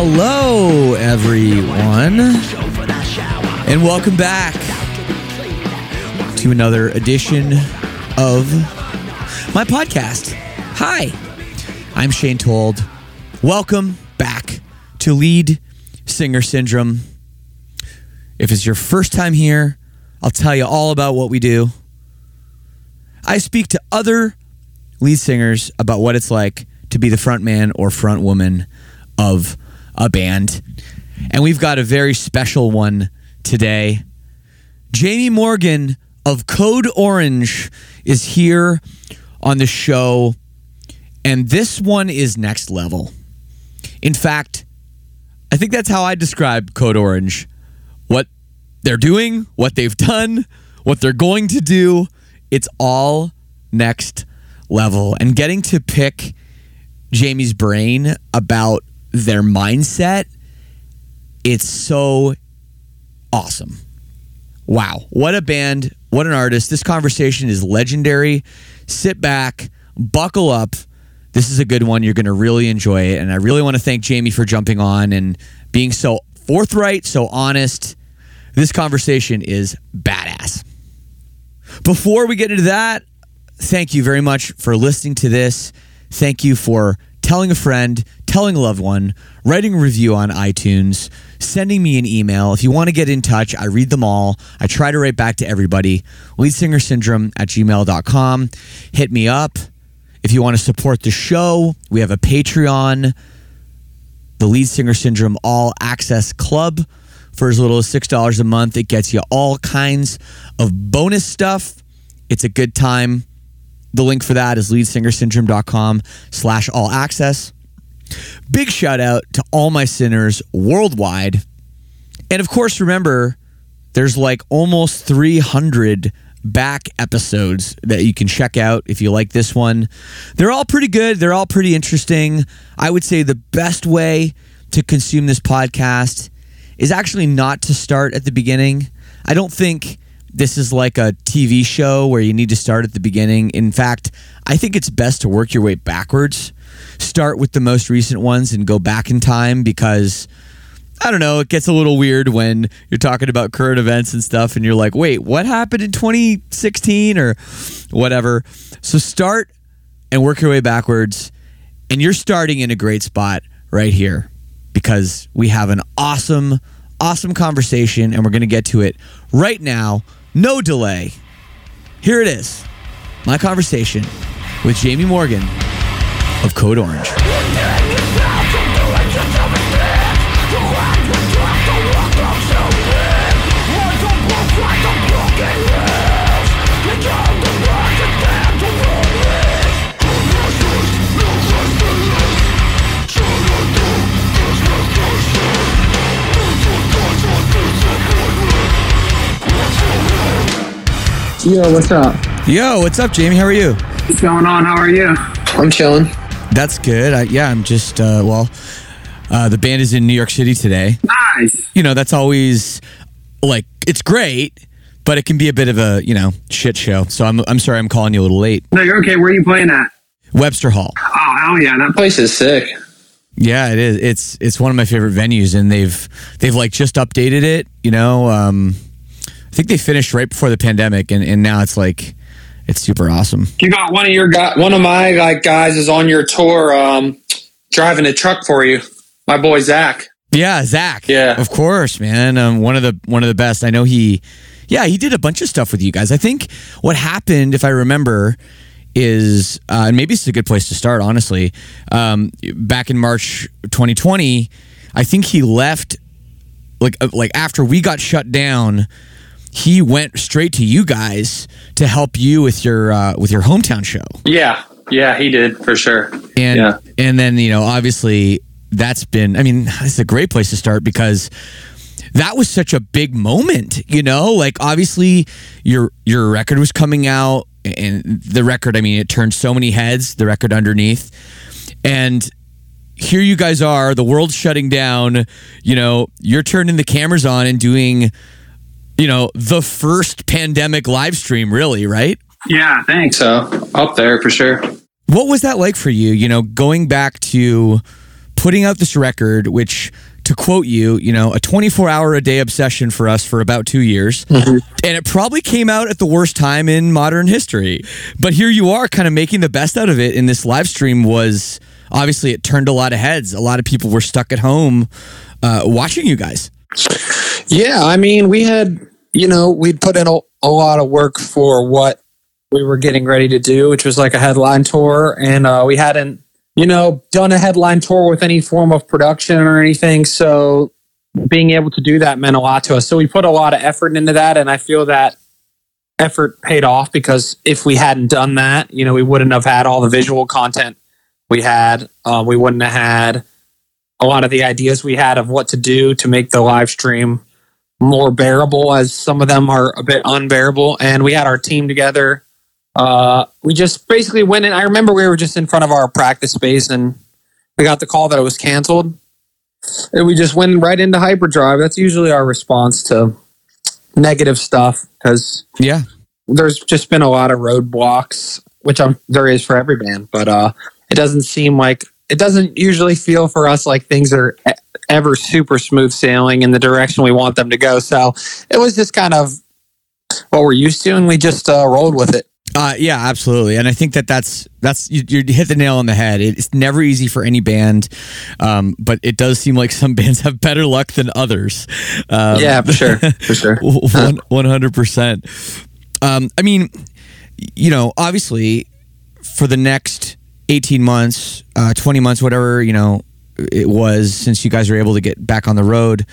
Hello, everyone, and welcome back to another edition of my podcast. Hi, I'm Shane Told. Welcome back to Lead Singer Syndrome. If it's your first time here, I'll tell you all about what we do. I speak to other lead singers about what it's like to be the front man or front woman of a band. And we've got a very special one today. Jamie Morgan of Code Orange is here on the show. And this one is next level. In fact, I think that's how I describe Code Orange. What they're doing, what they've done, what they're going to do, it's all next level. And getting to pick Jamie's brain about their mindset, it's so awesome. Wow. What a band. What an artist. This conversation is legendary. Sit back, buckle up. This is a good one. You're going to really enjoy it. And I really want to thank Jamie for jumping on and being so forthright, so honest. This conversation is badass. Before we get into that, thank you very much for listening to this. Thank you for telling a friend, telling a loved one, writing a review on iTunes, sending me an email. If you want to get in touch, I read them all. I try to write back to everybody. Leadsingersyndrome at gmail.com. Hit me up. If you want to support the show, we have a Patreon, the Lead Singer Syndrome All Access Club. For as little as $6 a month, it gets you all kinds of bonus stuff. It's a good time. The link for that is leadsingersyndrome.com slash all access. Big shout out to all my sinners worldwide. And of course, remember, there's like almost 300 back episodes that you can check out if you like this one. They're all pretty good, they're all pretty interesting. I would say the best way to consume this podcast is actually not to start at the beginning. I don't think this is like a TV show where you need to start at the beginning. In fact, I think it's best to work your way backwards. Start with the most recent ones and go back in time because I don't know, it gets a little weird when you're talking about current events and stuff and you're like, wait, what happened in 2016 or whatever? So start and work your way backwards. And you're starting in a great spot right here because we have an awesome, awesome conversation and we're going to get to it right now. No delay. Here it is my conversation with Jamie Morgan of Code Orange. Yo, what's up? Yo, what's up, Jamie? How are you? What's going on? How are you? I'm chilling. That's good. I, yeah, I'm just, uh, well, uh, the band is in New York City today. Nice. You know, that's always like, it's great, but it can be a bit of a, you know, shit show. So I'm, I'm sorry I'm calling you a little late. No, you're okay. Where are you playing at? Webster Hall. Oh, hell yeah. That place is sick. Yeah, it is. It's it's one of my favorite venues, and they've they've like just updated it. You know, um, I think they finished right before the pandemic, and, and now it's like it's super awesome. You got one of your guy, one of my like guys is on your tour, um, driving a truck for you. My boy Zach. Yeah, Zach. Yeah. of course, man. Um, one of the one of the best. I know he. Yeah, he did a bunch of stuff with you guys. I think what happened, if I remember, is uh, and maybe it's a good place to start. Honestly, um, back in March 2020, I think he left. Like uh, like after we got shut down, he went straight to you guys to help you with your uh, with your hometown show. Yeah, yeah, he did for sure. And Yeah. and then you know obviously that's been I mean it's a great place to start because that was such a big moment, you know? Like obviously your your record was coming out and the record I mean it turned so many heads, the record underneath. And here you guys are, the world's shutting down, you know, you're turning the cameras on and doing you know, the first pandemic live stream really, right? Yeah, thanks. So up there for sure. What was that like for you? You know, going back to putting out this record, which to quote you, you know, a 24 hour a day obsession for us for about two years. And it probably came out at the worst time in modern history. But here you are kind of making the best out of it. And this live stream was obviously it turned a lot of heads. A lot of people were stuck at home uh, watching you guys. Yeah, I mean, we had, you know, we'd put in a, a lot of work for what we were getting ready to do, which was like a headline tour. And uh, we hadn't, you know, done a headline tour with any form of production or anything. So being able to do that meant a lot to us. So we put a lot of effort into that. And I feel that effort paid off because if we hadn't done that, you know, we wouldn't have had all the visual content we had. Um, we wouldn't have had a lot of the ideas we had of what to do to make the live stream more bearable as some of them are a bit unbearable. And we had our team together. Uh, we just basically went in. I remember we were just in front of our practice space and we got the call that it was canceled. And we just went right into hyperdrive. That's usually our response to negative stuff because Yeah. there's just been a lot of roadblocks which I'm, there is for every band but uh, it doesn't seem like it doesn't usually feel for us like things are ever super smooth sailing in the direction we want them to go so it was just kind of what we're used to and we just uh, rolled with it Uh, yeah, absolutely, and I think that that's that's you, you hit the nail on the head. It's never easy for any band, um, but it does seem like some bands have better luck than others. Um, yeah for sure for sure one hundred percent. Um, I mean, you know, obviously, for the next eighteen months, uh, twenty months, whatever you know it was, since you guys were able to get back on the road,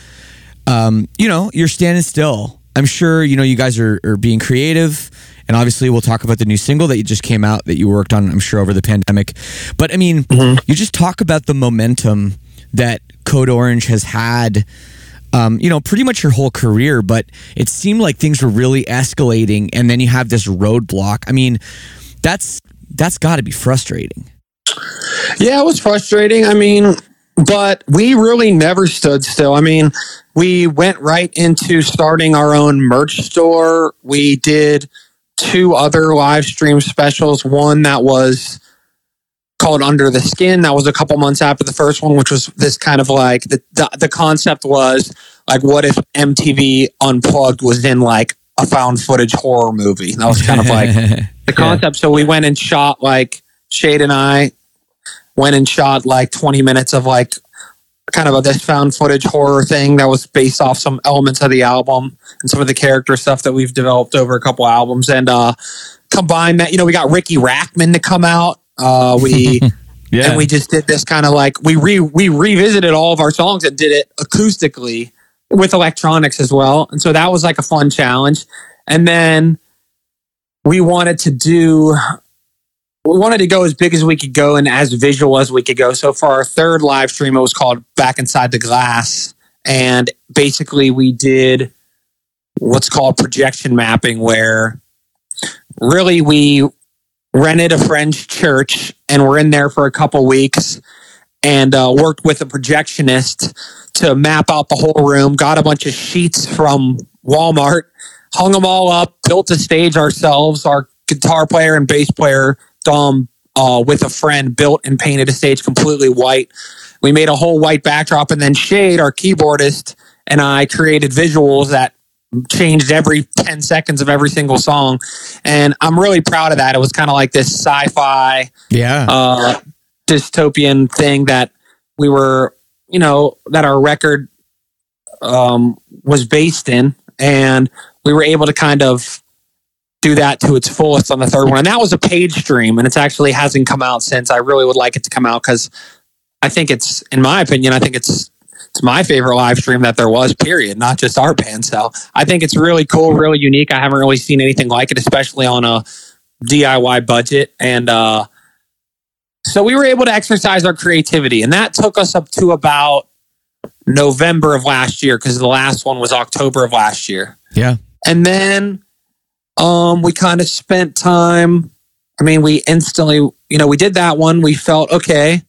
um, you know, you're standing still. I'm sure you know you guys are, are being creative, and obviously we'll talk about the new single that you just came out that you worked on. I'm sure over the pandemic, but I mean, you just talk about the momentum that Code Orange has had um, you know, pretty much your whole career, but it seemed like things were really escalating, and then you have this roadblock. I mean, that's that's got to be frustrating. Yeah, it was frustrating. I mean, but we really never stood still. I mean, we went right into starting our own merch store. We did two other live stream specials. One that was called Under the Skin. That was a couple months after the first one, which was this kind of like the the, the concept was like, what if MTV Unplugged was in like a found footage horror movie? That was kind of like the concept. So we went and shot like Shade and I went and shot like 20 minutes of like kind of a this found footage horror thing that was based off some elements of the album and some of the character stuff that we've developed over a couple albums and uh combine that you know we got ricky rachtman to come out uh we Yeah. and we just did this kind of like we re we revisited all of our songs and did it acoustically with electronics as well and so that was like a fun challenge and then we wanted to do we wanted to go as big as we could go and as visual as we could go. So for our third live stream it was called back inside the glass. And basically we did what's called projection mapping where really we rented a friend's church and we're in there for a couple weeks and uh, worked with a projectionist to map out the whole room got a bunch of sheets from walmart hung them all up built a stage ourselves. Our guitar player and bass player dom uh, with a friend built and painted a stage completely white. We made a whole white backdrop and then shade our keyboardist and i created visuals that changed every 10 seconds of every single song. And i'm really proud of that. It was kind of like this sci-fi yeah. uh, dystopian thing that we were, you know, that our record um, was based in, and we were able to kind of do that to its fullest on the third one. And that was a paid stream, and it actually hasn't come out since. I really would like it to come out because I think it's, in my opinion, I think it's it's my favorite live stream that there was. Period. Not just our band. So I think it's really cool, really unique. I haven't really seen anything like it, especially on a DIY budget, and uh, so we were able to exercise our creativity, and that took us up to about November of last year because the last one was October of last year. yeah. And then um, we kind of spent time. I mean, we instantly, you know, we did that one. We felt okay.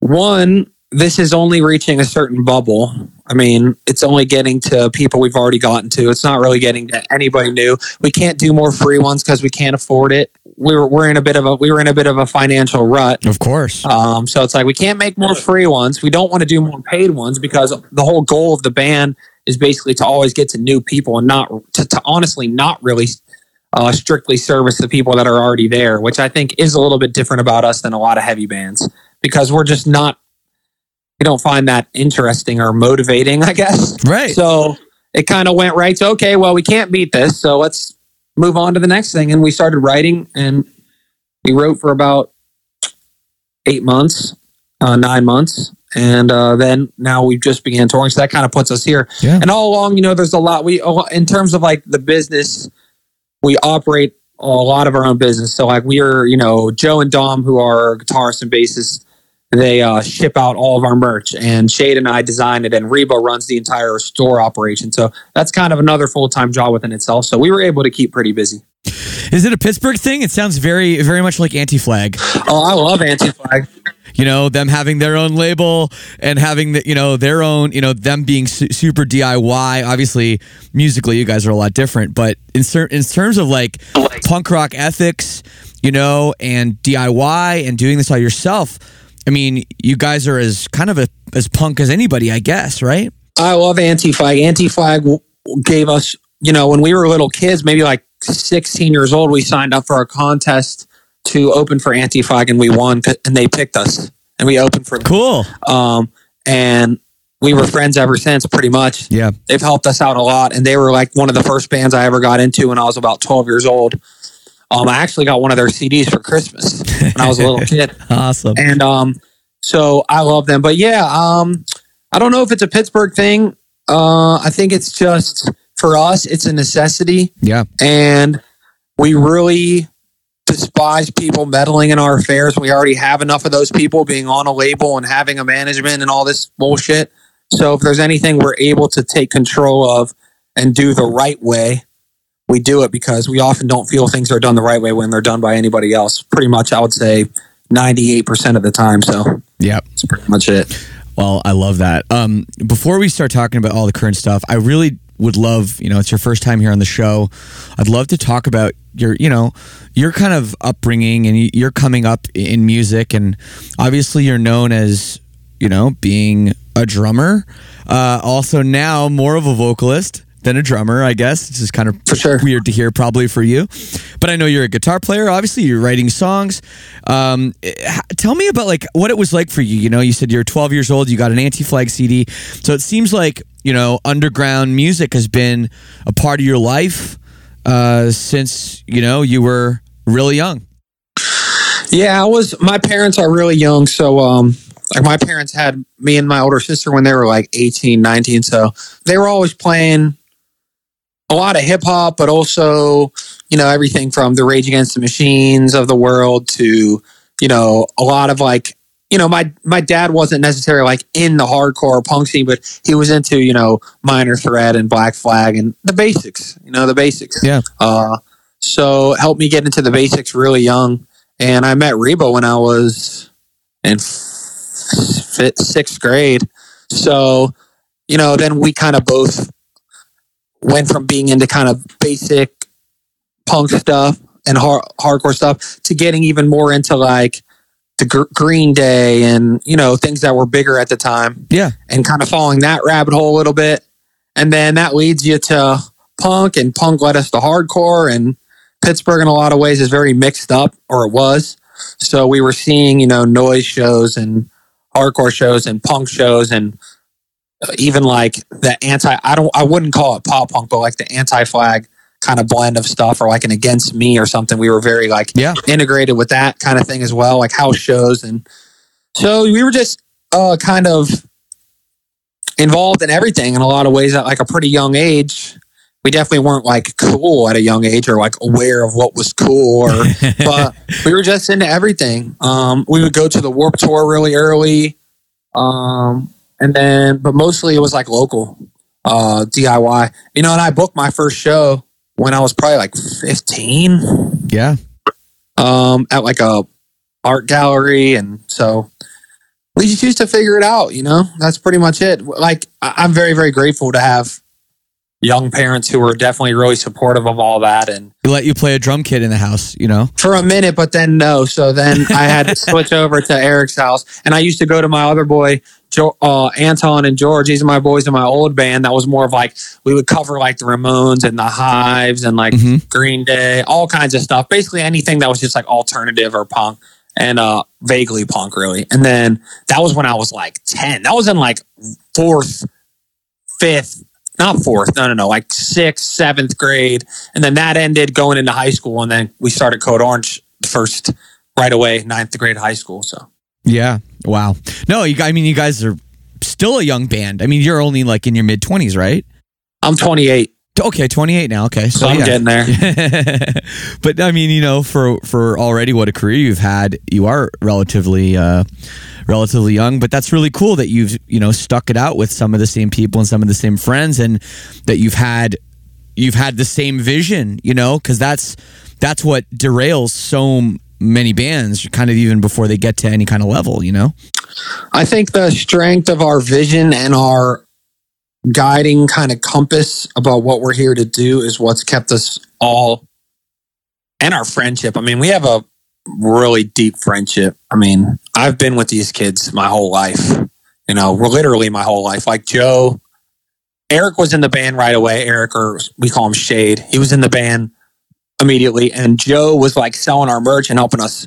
One, this is only reaching a certain bubble. I mean, it's only getting to people we've already gotten to. It's not really getting to anybody new. We can't do more free ones because we can't afford it. We were we're in a bit of a we were in a bit of a financial rut. Of course. Um, so it's like we can't make more free ones. We don't want to do more paid ones because the whole goal of the band is basically to always get to new people and not to, to honestly not really uh, strictly service the people that are already there, which I think is a little bit different about us than a lot of heavy bands because we're just not we don't find that interesting or motivating, I guess. right. So it kind of went right to okay, well, we can't beat this, so let's move on to the next thing. And we started writing, and we wrote for about eight months, uh, nine months, and uh, then now we've just began touring. So that kind of puts us here. Yeah. And all along, you know, there's a lot. We in terms of like the business, we operate a lot of our own business. So like we are, you know, Joe and Dom, who are guitarists and bassists they uh, ship out all of our merch and shade and i design it and reba runs the entire store operation so that's kind of another full-time job within itself so we were able to keep pretty busy Is it a Pittsburgh thing? It sounds very, very much like Anti Flag. oh i love anti-flag You know, them having their own label and having the, you know, their own, you know, them being su- super DIY. Obviously, musically, you guys are a lot different, but in, cer- in terms of like punk rock ethics, you know, and DIY and doing this all yourself, I mean, you guys are as kind of a, as punk as anybody, I guess, right? i love anti-flag anti-flag gave us you know when we were little kids maybe like 16 years old we signed up for a contest to open for anti-flag and we won and they picked us and we opened for them Cool. um, and we were friends ever since pretty much Yeah. they've helped us out a lot and they were like one of the first bands i ever got into when i was about 12 years old um, i actually got one of their cds for christmas when i was a little kid Awesome. and um, so i love them but yeah um, i don't know if it's a pittsburgh thing uh, i think it's just for us it's a necessity Yeah. and we really despise people meddling in our affairs. We already have enough of those people being on a label and having a management and all this bullshit. So if there's anything we're able to take control of and do the right way, we do it because we often don't feel things are done the right way when they're done by anybody else. Pretty much, I would say 98% of the time. So Yeah. that's pretty much it. Well, I love that. Um, before we start talking about all the current stuff, I really would love, you know, it's your first time here on the show. I'd love to talk about your, you know, your kind of upbringing and you're coming up in music, and obviously you're known as, you know, being a drummer. Uh, also now more of a vocalist. than a drummer, I guess. This is kind of sure. weird to hear, probably for you. But I know you're a guitar player. Obviously, you're writing songs. Um, tell me about like what it was like for you. You know, you said you're 12 years old. You got an Anti-Flag CD, so it seems like you know underground music has been a part of your life uh, since you know you were really young. Yeah, I was. My parents are really young, so um, like my parents had me and my older sister when they were like 18, 19. So they were always playing a lot of hip hop, but also you know everything from the Rage Against the Machines of the world to you know a lot of like you know my my dad wasn't necessarily like in the hardcore punk scene, but he was into you know Minor Threat and Black Flag and the basics. You know the basics. Yeah. Uh, so helped me get into the basics really young. And I met Reba when I was in fifth, sixth grade. So, you know, then we kind of both went from being into kind of basic punk stuff and har- hardcore stuff to getting even more into like the Gr- Green Day and, you know, things that were bigger at the time Yeah. and kind of following that rabbit hole a little bit. And then that leads you to punk, and punk led us to hardcore. And Pittsburgh, in a lot of ways, is very mixed up, or it was. So we were seeing, you know, noise shows and hardcore shows and punk shows and uh, even like the anti, I don't, I wouldn't call it pop punk, but like the anti flag kind of blend of stuff or like an against me or something. We were very like Yeah. integrated with that kind of thing as well, like house shows. And so we were just uh, kind of involved in everything in a lot of ways at like a pretty young age. We definitely weren't like cool at a young age or like aware of what was cool or but we were just into everything. Um, we would go to the Warped Tour really early. Um, and then but mostly it was like local uh DIY. You know, and I booked my first show when I was probably like 15 Yeah. um, at like a art gallery, and so we just used to figure it out. You know, that's pretty much it. Like I'm very very grateful to have young parents who were definitely really supportive of all that and Let you play a drum kit in the house. You know. for a minute but then no so then i had to switch over to eric's house and i used to go to my other boy jo- uh, anton and george these are my boys in my old band that was more of like we would cover like the ramones and the hives and like Mhm. green day all kinds of stuff basically anything that was just like alternative or punk and uh vaguely punk really and then that was when i was like 10 that was in like fourth fifth not fourth no no no like sixth seventh grade and then that ended going into high school and then we started code orange first right away ninth grade high school so Yeah. Wow. No, you. I mean, you guys are still a young band. I mean, you're only like in your mid twenties, right? i'm 28 Okay, 28 now. Okay, so, i'm yeah. getting there but I mean, you know, for for already what a career you've had, you are relatively uh, relatively young. But that's really cool that you've you know stuck it out with some of the same people and some of the same friends, and that you've had you've had the same vision. You know, because that's that's what derails so many bands, kind of even before they get to any kind of level. You know. I think the strength of our vision and our guiding kind of compass about what we're here to do is what's kept us all and our friendship. I mean, we have a really deep friendship. I mean, I've been with these kids my whole life, you know, we're literally my whole life. Like Joe, Eric was in the band right away. Eric, or we call him Shade, he was in the band immediately. And Joe was like selling our merch and helping us.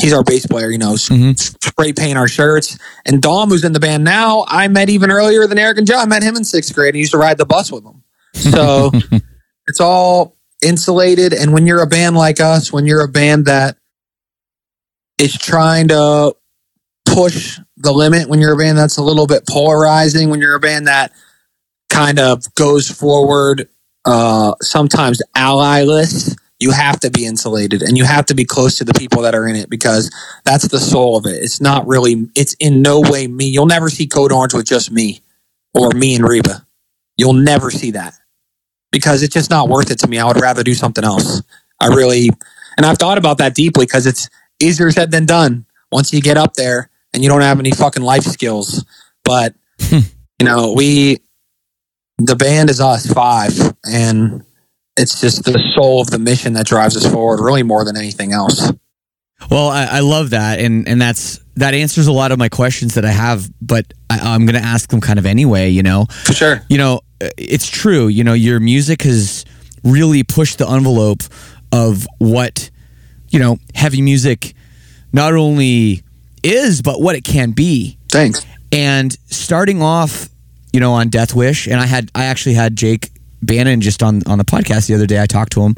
He's our bass player, you know, Mhm. spray paint our shirts. And Dom, who's in the band now, I met even earlier than Eric and Joe. I met him in sixth grade. and used to ride the bus with them. So it's all insulated. And when you're a band like us, when you're a band that is trying to push the limit, when you're a band that's a little bit polarizing, when you're a band that kind of goes forward, uh, sometimes allyless, you have to be insulated and you have to be close to the people that are in it because that's the soul of it. It's not really, it's in no way me. You'll never see Code Orange with just me or me and Reba. You'll never see that because it's just not worth it to me. I would rather do something else. I really, and I've thought about that deeply because it's easier said than done once you get up there and you don't have any fucking life skills. But, you know, we, the band is us five and it's just the soul of the mission that drives us forward really more than anything else. Well, I, I love that, and and that's that answers a lot of my questions that I have. But I, I'm going to ask them kind of anyway. You know, For sure. you know, it's true. You know, your music has really pushed the envelope of what, you know, heavy music not only is, but what it can be. Thanks. And starting off, you know, on Death Wish, and I had, I actually had Jake Bannon just on on the podcast the other day. I talked to him.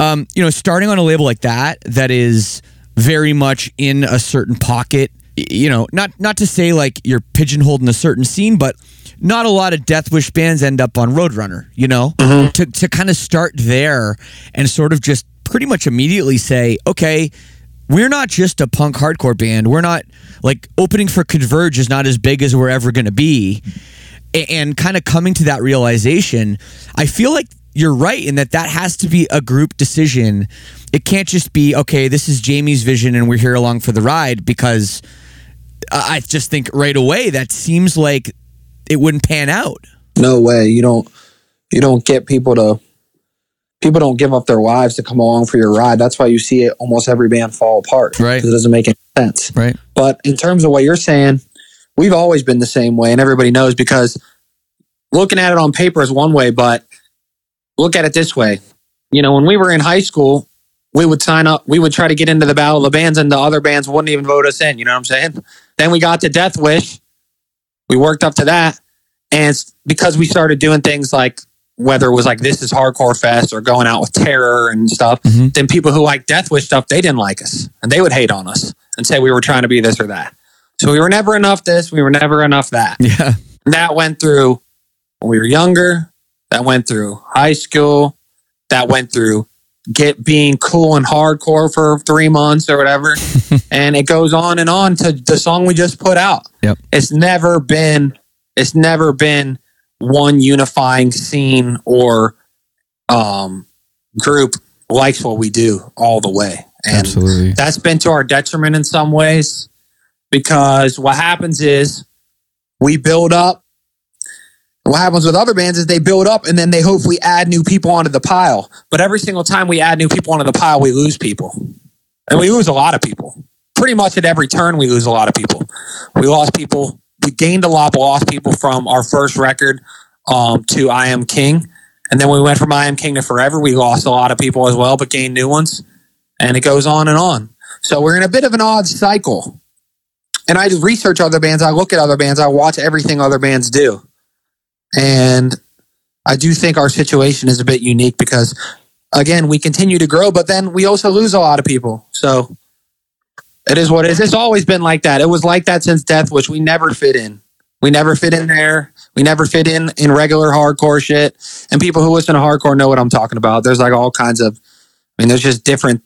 Um, you know, starting on a label like that, that is very much in a certain pocket. You know, not not to say like you're pigeonholed in a certain scene, but not a lot of Death Wish bands end up on Roadrunner. You know, to to kind of start there and sort of just pretty much immediately say, okay, we're not just a punk hardcore band. We're not like opening for Converge is not as big as we're ever going to be. And kind of coming to that realization, I feel like you're right in that that has to be a group decision. It can't just be, okay, this is Jamie's vision and we're here along for the ride because I I just think right away that seems like it wouldn't pan out. No way. You don't. You don't get people to. People don't give up their lives to come along for your ride. That's why you see it almost every band fall apart. Right. It doesn't make any sense. Right. But in terms of what you're saying, we've always been the same way, and everybody knows because looking at it on paper is one way, but look at it this way. You know, when we were in high school, we would sign up, we would try to get into the battle of the bands, and the other bands wouldn't even vote us in. You know what I'm saying? Then we got to Death Wish. We worked up to that. And it's because we started doing things like whether it was like this is hardcore fest or going out with terror and stuff, Mhm. then people who like Death Wish stuff, they didn't like us and they would hate on us and say we were trying to be this or that. So we were never enough this, we were never enough that. Yeah. And that went through when we were younger, that went through high school, that went through get being cool and hardcore for three months or whatever. and it goes on and on to the song we just put out. Yep. It's never been it's never been one unifying scene or um group likes what we do all the way. And Absolutely. that's been to our detriment in some ways because what happens is we build up. What happens with other bands is they build up and then they hopefully add new people onto the pile. But every single time we add new people onto the pile, we lose people. And we lose a lot of people. Pretty much at every turn, we lose a lot of people. We lost people. We gained a lot, but lost people from our first record um, to I Am King. And then we went from I Am King to Forever. We lost a lot of people as well, but gained new ones and it goes on and on. So we're in a bit of an odd cycle. And I research other bands, I look at other bands, I watch everything other bands do. And I do think our situation is a bit unique because again, we continue to grow, but then we also lose a lot of people. So it is what it is. It's always been like that. It was like that since Death Wish. We never fit in. We never fit in there. We never fit in in regular hardcore shit. And people who listen to hardcore know what I'm talking about. There's like all kinds of I mean, there's just different,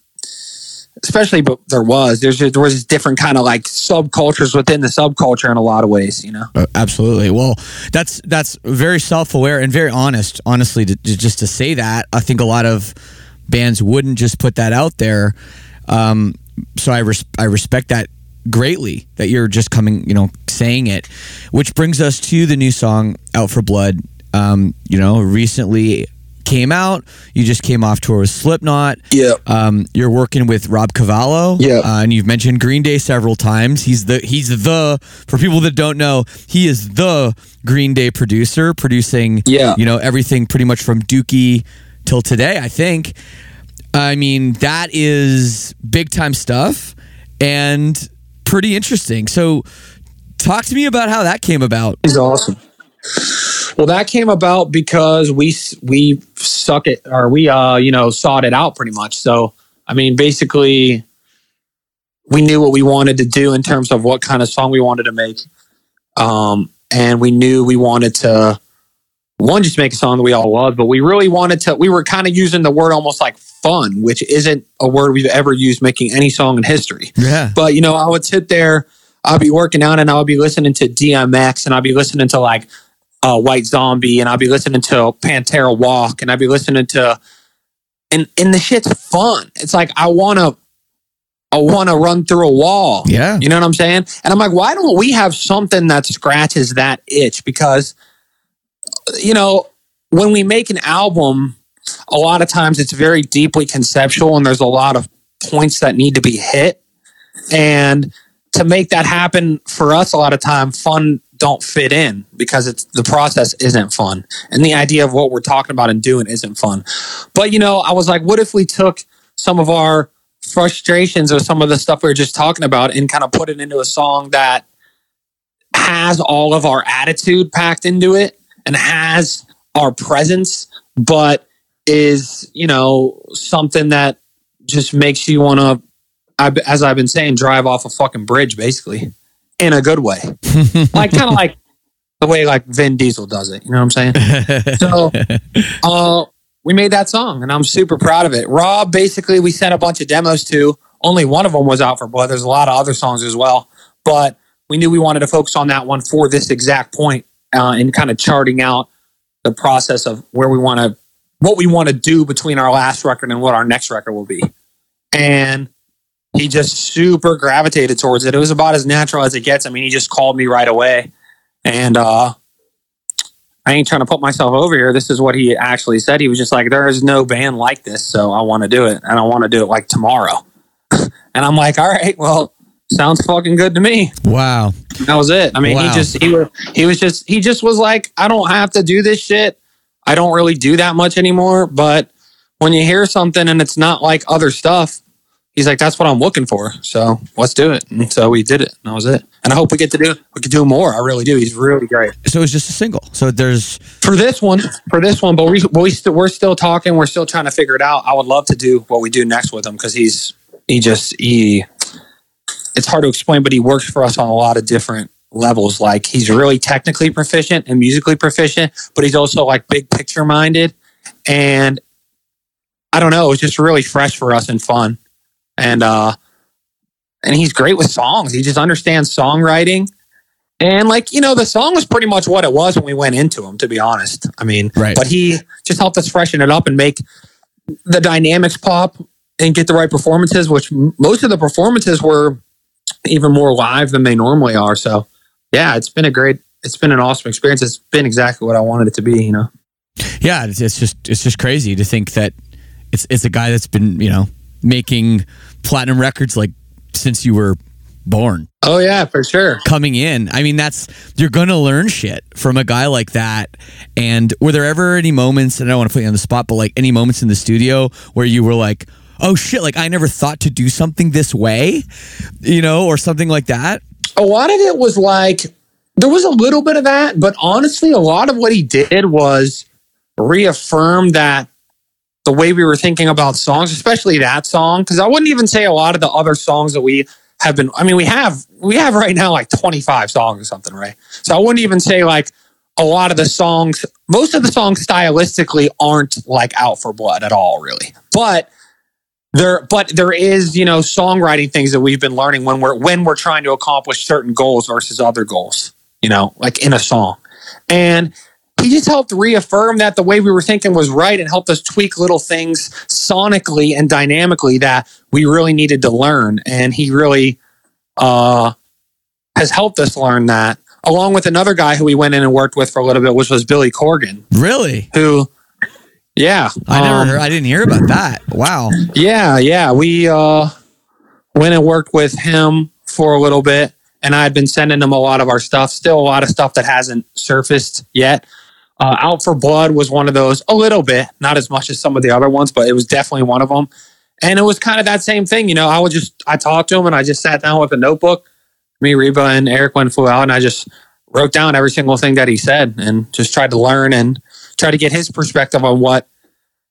especially, but there was, there's there was different kind of like subcultures within the subculture in a lot of ways, you know? Uh, absolutely. Well, that's that's very self-aware and very honest. Honestly, to, to- just to say that, I think a lot of bands wouldn't just put that out there. Um, so I res- I respect that greatly that you're just coming, you know, saying it. Which brings us to the new song "Out for Blood." Um, you know, recently came out. You just came off tour with Slipknot. Yeah. Um, you're working with Rob Cavallo. Yeah. Uh, and you've mentioned Green Day several times. He's the he's the for people that don't know, he is the Green Day producer, producing Yeah. you know everything pretty much from Dookie till today. I think. I mean that is big time stuff and pretty interesting. So, talk to me about how that came about. He's awesome. Well, that came about because we we suck it or we uh you know sought it out pretty much. So I mean, basically, we knew what we wanted to do in terms of what kind of song we wanted to make, um, and we knew we wanted to one just make a song that we all love, but we really wanted to. We were kind of using the word almost like fun, which isn't a word we've ever used making any song in history. Yeah. But you know, I would sit there, I'll be working out, and I'll be listening to DMX, and I'll be listening to like uh, White Zombie, and I'll be listening to Pantera Walk, and I'll be listening to, and and the shit's fun. It's like I wanna, I wanna run through a wall. Yeah. You know what I'm saying? And I'm like, why don't we have something that scratches that itch? Because, you know, when we make an album, a lot of times it's very deeply conceptual and there's a lot of points that need to be hit. And to make that happen for us a lot of time fun don't fit in because it's the process isn't fun. And the idea of what we're talking about and doing isn't fun. But you know i was like what if we took some of our frustrations or some of the stuff we were just talking about and kind of put it into a song that has all of our attitude packed into it and has our presence but is you know something that just makes you want to as i've been saying drive off a fucking bridge basically in a good way. like kind of like the way like Vin Diesel does it. You know what I'm saying? so uh, we made that song and I'm super proud of it. Rob basically we sent a bunch of demos to. Only one of them was out for blood. There's a lot of other songs as well, but we knew we wanted to focus on that one for this exact point uh, and kind of charting out the process of where we want to what we want to do between our last record and what our next record will be. And he just super gravitated towards it. It was about as natural as it gets. I mean, he just called me right away. And uh, I ain't trying to put myself over here. This is what he actually said. He was just like, there is no band like this. So I want to do it. And I want to do it like tomorrow. and I'm like, all right, well, sounds fucking good to me. Wow. That was it. I mean, wow. he just, he was, he was just, he just was like, I don't have to do this shit. I don't really do that much anymore. But when you hear something and it's not like other stuff, he's like, that's what I'm looking for. So let's do it. And so we did it. And that was it. And I hope we get to do we could do more. I really do. He's really great. So it's just a single. So there's for this one, for this one, but we we st- we're still talking. We're still trying to figure it out. I would love to do what we do next with him because he's he just he. It's hard to explain, but he works for us on a lot of different levels. Like he's really technically proficient and musically proficient, but he's also like big picture minded. And I don't know, it was just really fresh for us and fun and uh, and he's great with songs. He just understands songwriting. And like, you know, the song was pretty much what it was when we went into him, to be honest. I mean, right. but he just helped us freshen it up and make the dynamics pop and get the right performances, which most of the performances were even more live than they normally are. So yeah, it's been a great, it's been an awesome experience. It's been exactly what I wanted it to be, you know? Yeah. It's, it's just, it's just crazy to think that it's, it's a guy that's been, you know, making platinum records like since you were born. Oh yeah, for sure. Coming in. I mean that's you're going to learn shit from a guy like that. And were there ever any moments and I don't want to put you on the spot but like any moments in the studio where you were like, "Oh shit, like I never thought to do something this way?" You know, or something like that? A lot of it was like there was a little bit of that, but honestly a lot of what he did was reaffirm that the way we were thinking about songs, especially that song, because I wouldn't even say a lot of the other songs that we have been. I mean, we have we have right now like 25 songs or something, right? So I wouldn't even say like a lot of the songs. Most of the songs stylistically aren't like Out for Blood at all, really. But there, but there is you know songwriting things that we've been learning when we're when we're trying to accomplish certain goals versus other goals. You know, like in a song, and he just helped reaffirm that the way we were thinking was right and helped us tweak little things sonically and dynamically that we really needed to learn. And he really uh, has helped us learn that, along with another guy who we went in and worked with for a little bit, which was Billy Corgan. Really? Who, yeah. I never um, heard, I didn't hear about that. Wow. Yeah, yeah. We uh, went and worked with him for a little bit. And I had been sending him a lot of our stuff, still a lot of stuff that hasn't surfaced yet. Uh, Out for Blood was one of those, a little bit, not as much as some of the other ones, but it was definitely one of them. And it was kind of that same thing, you know. I would just, I talked to him and I just sat down with a notebook. Me, Reba, and Eric went flew out, and I just wrote down every single thing that he said and just tried to learn and try to get his perspective on what,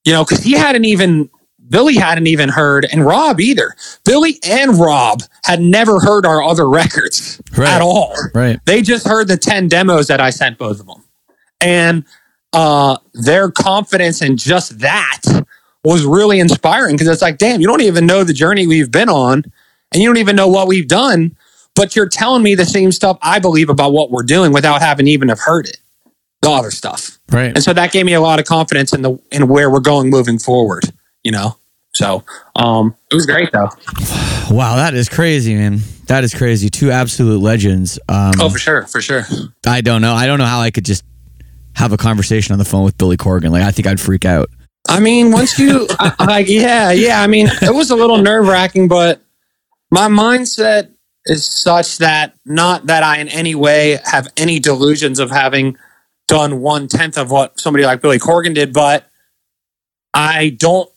you know, because he hadn't even Billy hadn't even heard, and Rob either. Billy and Rob had never heard our other records right. at all. Right. They just heard the 10 demos that I sent both of them and uh, their confidence in just that was really inspiring because it's like, damn, you don't even know the journey we've been on, and you don't even know what we've done, but you're telling me the same stuff I believe about what we're doing without having even have heard it, the other stuff, right? And so that gave me a lot of confidence in the in where we're going moving forward, you know. So um, it was great though. Wow, that is crazy, man. That is crazy. Two absolute legends. Um, oh, for sure, for sure. I don't know. I don't know how I could just have a conversation on the phone with Billy Corgan. Like I think I'd freak out. I mean, once you like, yeah, yeah. I mean, it was a little nerve wracking, but my mindset is such that not that I in any way have any delusions of having done one tenth of what somebody like Billy Corgan did, but I don't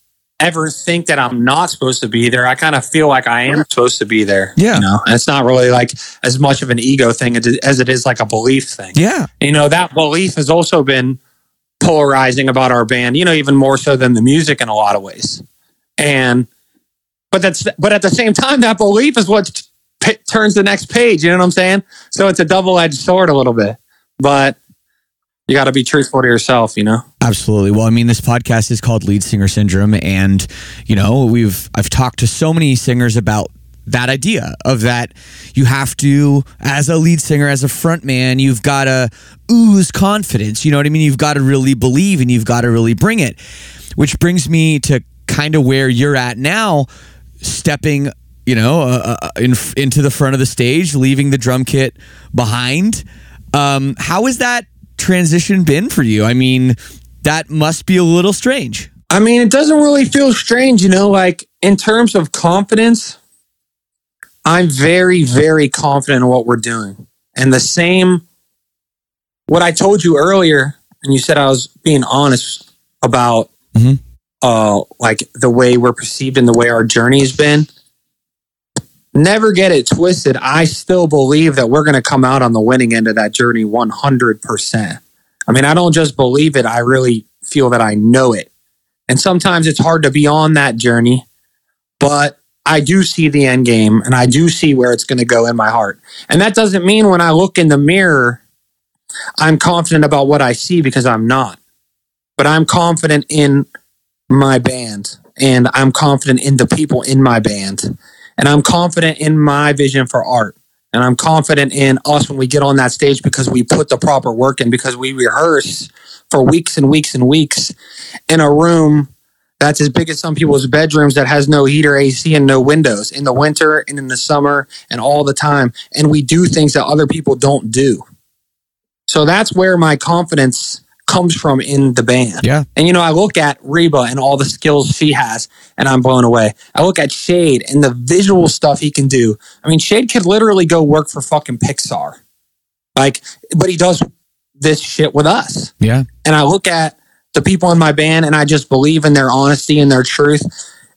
ever think that I'm not supposed to be there. I kind of feel like I am supposed to be there. Yeah. You know, and it's not really like as much of an ego thing as it is like a belief thing. Yeah. You know, that belief has also been polarizing about our band, you know, even more so than the music in a lot of ways. And, but that's, but at the same time, that belief is what turns the next page. You know what I'm saying? So it's a double edged sword a little bit, but you got to be truthful to yourself, you know? Absolutely. Well, I mean, this podcast is called Lead Singer Syndrome. And, you know, we've, I've talked to so many singers about that idea of that you have to as a lead singer as a front man you've got to ooze confidence you know what i mean you've got to really believe and you've got to really bring it which brings me to kind of where you're at now stepping you know uh, uh, in, into the front of the stage leaving the drum kit behind um, how has that transition been for you i mean that must be a little strange I mean, it doesn't really feel strange, you know, like in terms of confidence, I'm very, very confident in what we're doing. And the same, what I told you earlier, and you said I was being honest about, Mhm. uh, like the way we're perceived and the way our journey's been. Never get it twisted. I still believe that we're going to come out on the winning end of that journey 100%. I mean, I don't just believe it, I really feel that I know it. And sometimes it's hard to be on that journey, but I do see the end game and I do see where it's going to go in my heart. And that doesn't mean when I look in the mirror, I'm confident about what I see because I'm not. But I'm confident in my band and I'm confident in the people in my band and I'm confident in my vision for art. And I'm confident in us when we get on that stage because we put the proper work in, because we rehearse for weeks and weeks and weeks in a room that's as big as some people's bedrooms that has no heater, AC, and no windows in the winter and in the summer and all the time. And we do things that other people don't do. So that's where my confidence comes from in the band. Yeah. And you know, I look at Reba and all the skills she has, and I'm blown away. I look at Shade and the visual stuff he can do. I mean, Shade could literally go work for fucking Pixar. Like, but he does this shit with us. yeah And I look at the people in my band and I just believe in their honesty and their truth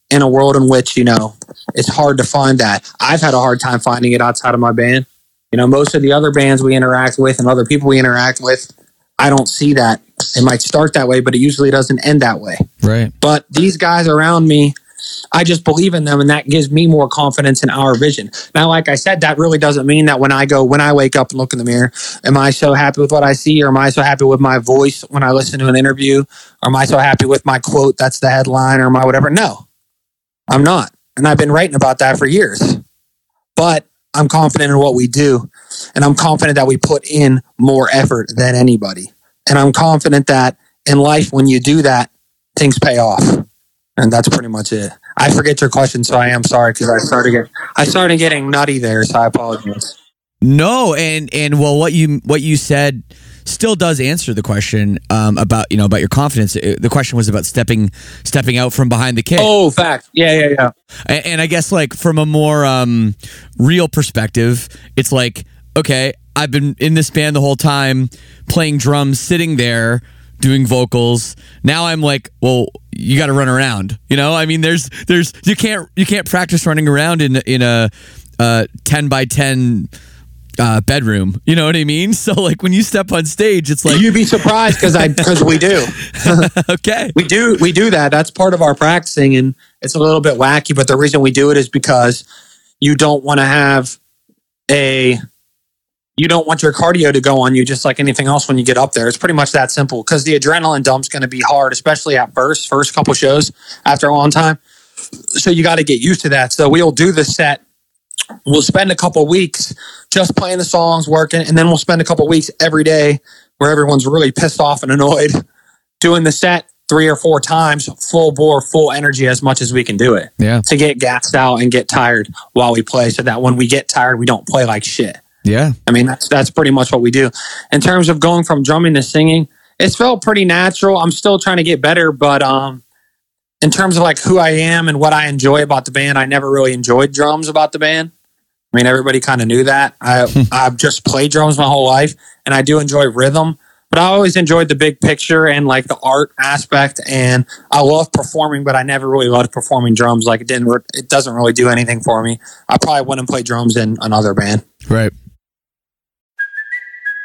in a world in which, you know, it's hard to find that. I've had a hard time finding it outside of my band. You know, most of the other bands we interact with and other people we interact with, I don't see that. It might start that way, but it usually doesn't end that way. right But these guys around me, I just believe in them and that gives me more confidence in our vision. Now, like I said, that really doesn't mean that when I go, when I wake up and look in the mirror, am I so happy with what I see or am I so happy with my voice when I listen to an interview? Or am I so happy with my quote that's the headline or my whatever? No, I'm not. And I've been writing about that for years. But I'm confident in what we do. And I'm confident that we put in more effort than anybody. And I'm confident that in life, when you do that, things pay off. And that's pretty much it. I forget your question, so I am sorry because I started getting I started getting nutty there, so I apologize. No, and and well, what you what you said still does answer the question um, about you know about your confidence. Uh, The question was about stepping stepping out from behind the kit, Oh, fact. Yeah, yeah, yeah. and, and I guess like from a more um, real perspective, it's like okay, I've been in this band the whole time, playing drums, sitting there doing vocals. Now I'm like, well, you got to run around. You know, I mean, there's there's you can't you can't practice running around in in a uh, ten by ten uh, bedroom. You know what I mean? So like when you step on stage, it's like You'd be surprised because I because we do. okay, We do we do that. That's part of our practicing and it's a little bit wacky, but the reason we do it is because you don't want to have a you don't want your cardio to go on you just like anything else when you get up there. It's pretty much that simple because the adrenaline dump's going to be hard, especially at first, first couple shows after a long time. So you got to get used to that. So we'll do the set. We'll spend a couple weeks just playing the songs, working, and then we'll spend a couple weeks every day where everyone's really pissed off and annoyed doing the set three or four times, full bore, full energy as much as we can do it yeah, to get gassed out and get tired while we play so that when we get tired, we don't play like shit. Yeah, I mean, that's that's pretty much what we do. In terms of going from drumming to singing, it's felt pretty natural. I'm still trying to get better, but um, in terms of like who I am and what I enjoy about the band, I never really enjoyed drums about the band. I mean, everybody kind of knew that. I. I've just played drums my whole life, and I do enjoy rhythm. But I always enjoyed the big picture and like the art aspect, and I love performing. But I never really loved performing drums. Like it didn't. It doesn't really do anything for me. I probably wouldn't play drums in another band. Right.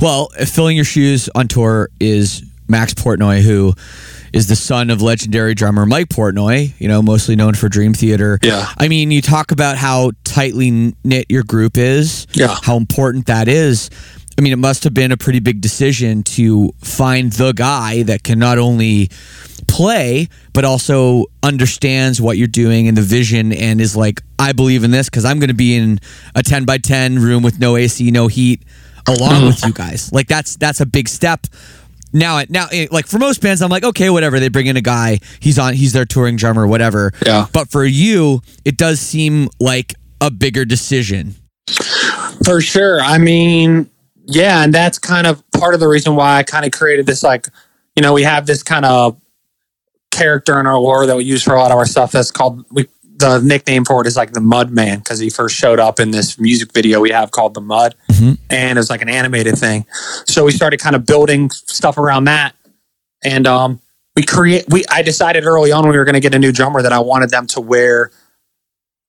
Well, filling your shoes on tour is Max Portnoy, who is the son of legendary drummer Mike Portnoy, you know, mostly known for Dream Theater. Yeah. I mean, you talk about how tightly knit your group is, Yeah. how important that is. I mean, it must have been a pretty big decision to find the guy that can not only play, but also understands what you're doing and the vision and is like, I believe in this because I'm going to be in a 10 by 10 room with no AC, no heat, along with you guys. Like that's that's a big step. Now, now, eh, like for most bands, I'm like, okay, whatever. They bring in a guy, he's on, he's their touring drummer, whatever. Yeah. But for you, it does seem like a bigger decision. For sure. I mean, yeah, and that's kind of part of the reason why I kind of created this like, you know, we have this kind of character in our lore that we use for a lot of our stuff that's called we the nickname for it is like the Mud Man because he first showed up in this music video we have called The Mud and it was like an animated thing. So we started kind of building stuff around that. And um we create we I decided early on we were going to get a new drummer that I wanted them to wear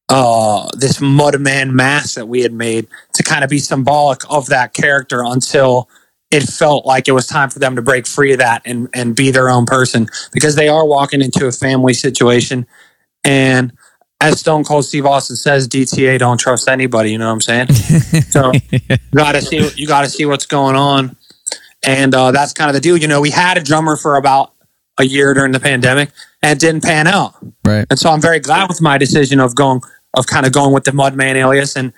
uh, this Mudman mask that we had made to kind of be symbolic of that character until it felt like it was time for them to break free of that and, and be their own person because they are walking into a family situation. And as Stone Cold Steve Austin says, DTA don't trust anybody. You know what I'm saying? so you gotta see you gotta see what's going on. And uh, that's kind of the deal. You know, we had a drummer for about a year during the pandemic and it didn't pan out. Right. And so I'm very glad with my decision of going of kind of going with the Mudman alias and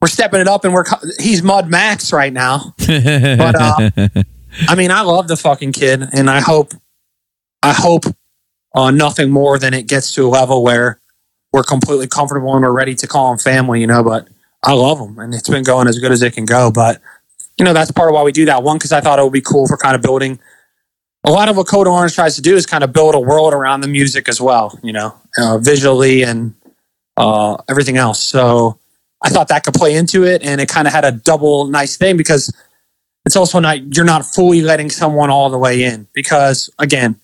we're stepping it up and we're he's Mud Max right now. But uh, I mean, I love the fucking kid and I hope I hope uh, nothing more than it gets to a level where we're completely comfortable and we're ready to call them family, you know, but I love them and it's been going as good as it can go, but you know, that's part of why we do that. One, because I thought it would be cool for kind of building a lot of what Code Orange tries to do is kind of build a world around the music as well, you know, uh, visually and uh, everything else. So I thought that could play into it, and it kind of had a double nice thing because it's also not you're not fully letting someone all the way in because again,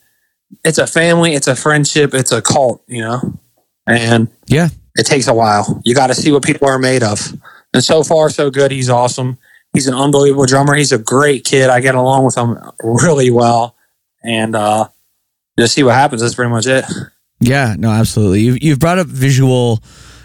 it's a family, it's a friendship, it's a cult, you know, and yeah. it takes a while. You got to see what people are made of. And so far, so good. He's awesome. He's an unbelievable drummer. He's a great kid. I get along with him really well. And uh, just see what happens. That's pretty much it. Yeah, no, absolutely. You've, you've brought up visual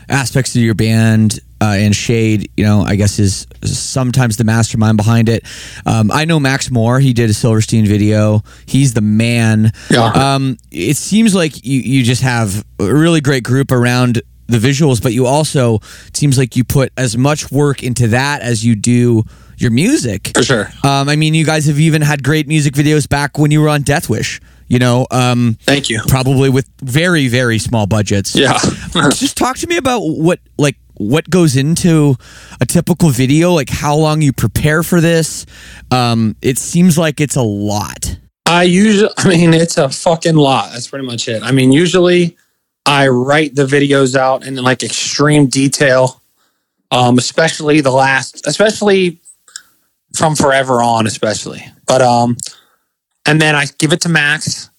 aspects of your band, uh, and Shade, you know, I guess is sometimes the mastermind behind it. Um, I know Max Moore. He did a Silverstein video. He's the man. Yeah. Um, it seems like you, you just have a really great group around the visuals, but you also it seems like you put as much work into that as you do your music. For sure. Um, I mean, you guys have even had great music videos back when you were on Death Wish. You know, um, Thank you. probably with very very small budgets. Yeah. Just talk to me about what like what goes into a typical video? Like how long you prepare for this? Um, it seems like it's a lot. I usually, I mean, it's a fucking lot. That's pretty much it. I mean, usually I write the videos out in like extreme detail, um, especially the last, especially from forever on, especially. But, um, and then I give it to Max.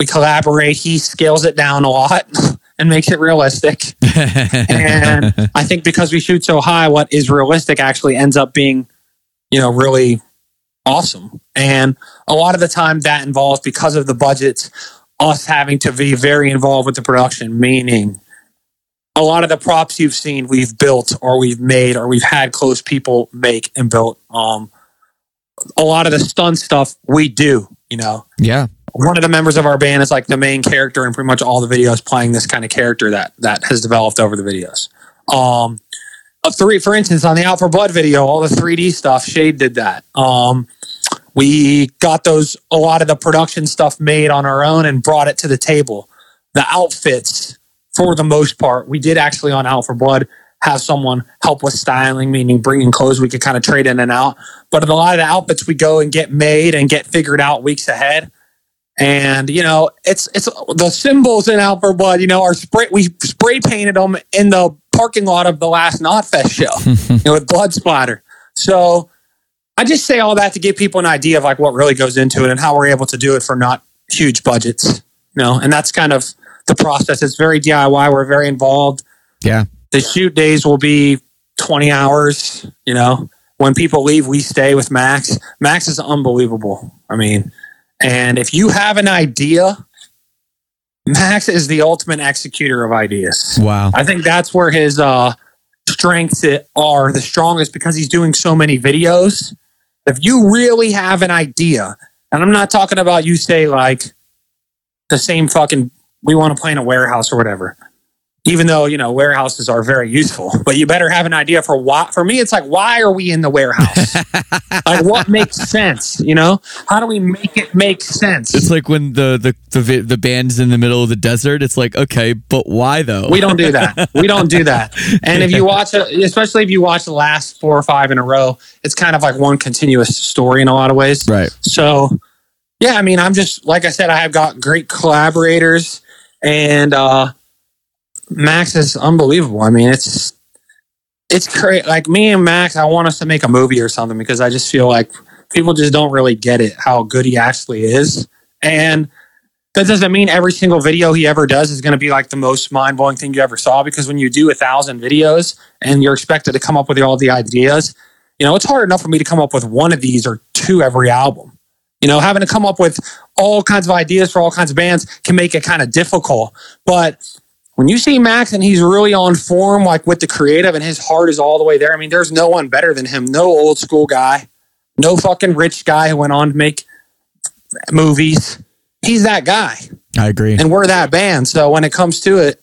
We collaborate. He scales it down a lot and makes it realistic. and I think because we shoot so high, what is realistic actually ends up being, you know, really awesome. And a lot of the time that involves because of the budgets, us having to be very involved with the production, meaning a lot of the props you've seen we've built or we've made or we've had close people make and built. Um, a lot of the stunt stuff we do, you know. Yeah. One of the members of our band is like the main character in pretty much all the videos playing this kind of character that that has developed over the videos. Um three for instance on the Out for Blood video, all the 3D stuff, Shade did that. Um we got those a lot of the production stuff made on our own and brought it to the table. The outfits, for the most part, we did actually on Out for Blood have someone help with styling, meaning bringing clothes we could kind of trade in and out. But a lot of the outfits we go and get made and get figured out weeks ahead. And you know, it's it's the symbols in Out for Blood. You know, our spray we spray painted them in the parking lot of the last Knotfest show you know, with blood splatter. So I just say all that to give people an idea of like what really goes into it and how we're able to do it for not huge budgets. You know, and that's kind of the process. It's very DIY. We're very involved. Yeah. The shoot days will be 20 hours. You know, when people leave, we stay with Max. Max is unbelievable. I mean, and if you have an idea, Max is the ultimate executor of ideas. Wow. I think that's where his uh, strengths are the strongest because he's doing so many videos. If you really have an idea, and I'm not talking about you say like the same fucking we want to play in a warehouse or whatever. Even though you know warehouses are very useful, but you better have an idea for why. For me, it's like why are we in the warehouse? like what makes sense? You know, how do we make it make sense? It's like when the the the, the band's in the middle of the desert. It's like okay, but why though? We don't do that. We don't do that. And if you watch, especially if you watch the last four or five in a row, it's kind of like one continuous story in a lot of ways. Right. So, yeah, I mean, I'm just like I said, I have got great collaborators, and uh, Max is unbelievable. I mean, it's it's great. Like me and Max, I want us to make a movie or something because I just feel like people just don't really get it how good he actually is, and that doesn't mean every single video he ever does is going to be like the most mind blowing thing you ever saw. Because when you do a thousand videos and you're expected to come up with all the ideas, you know, it's hard enough for me to come up with one of these or two every album. You know, having to come up with all kinds of ideas for all kinds of bands can make it kind of difficult. But when you see Max and he's really on form, like with the creative, and his heart is all the way there. I mean, there's no one better than him. No old school guy, no fucking rich guy who went on to make movies. He's that guy, I agree. and we're that band. So when it comes to it,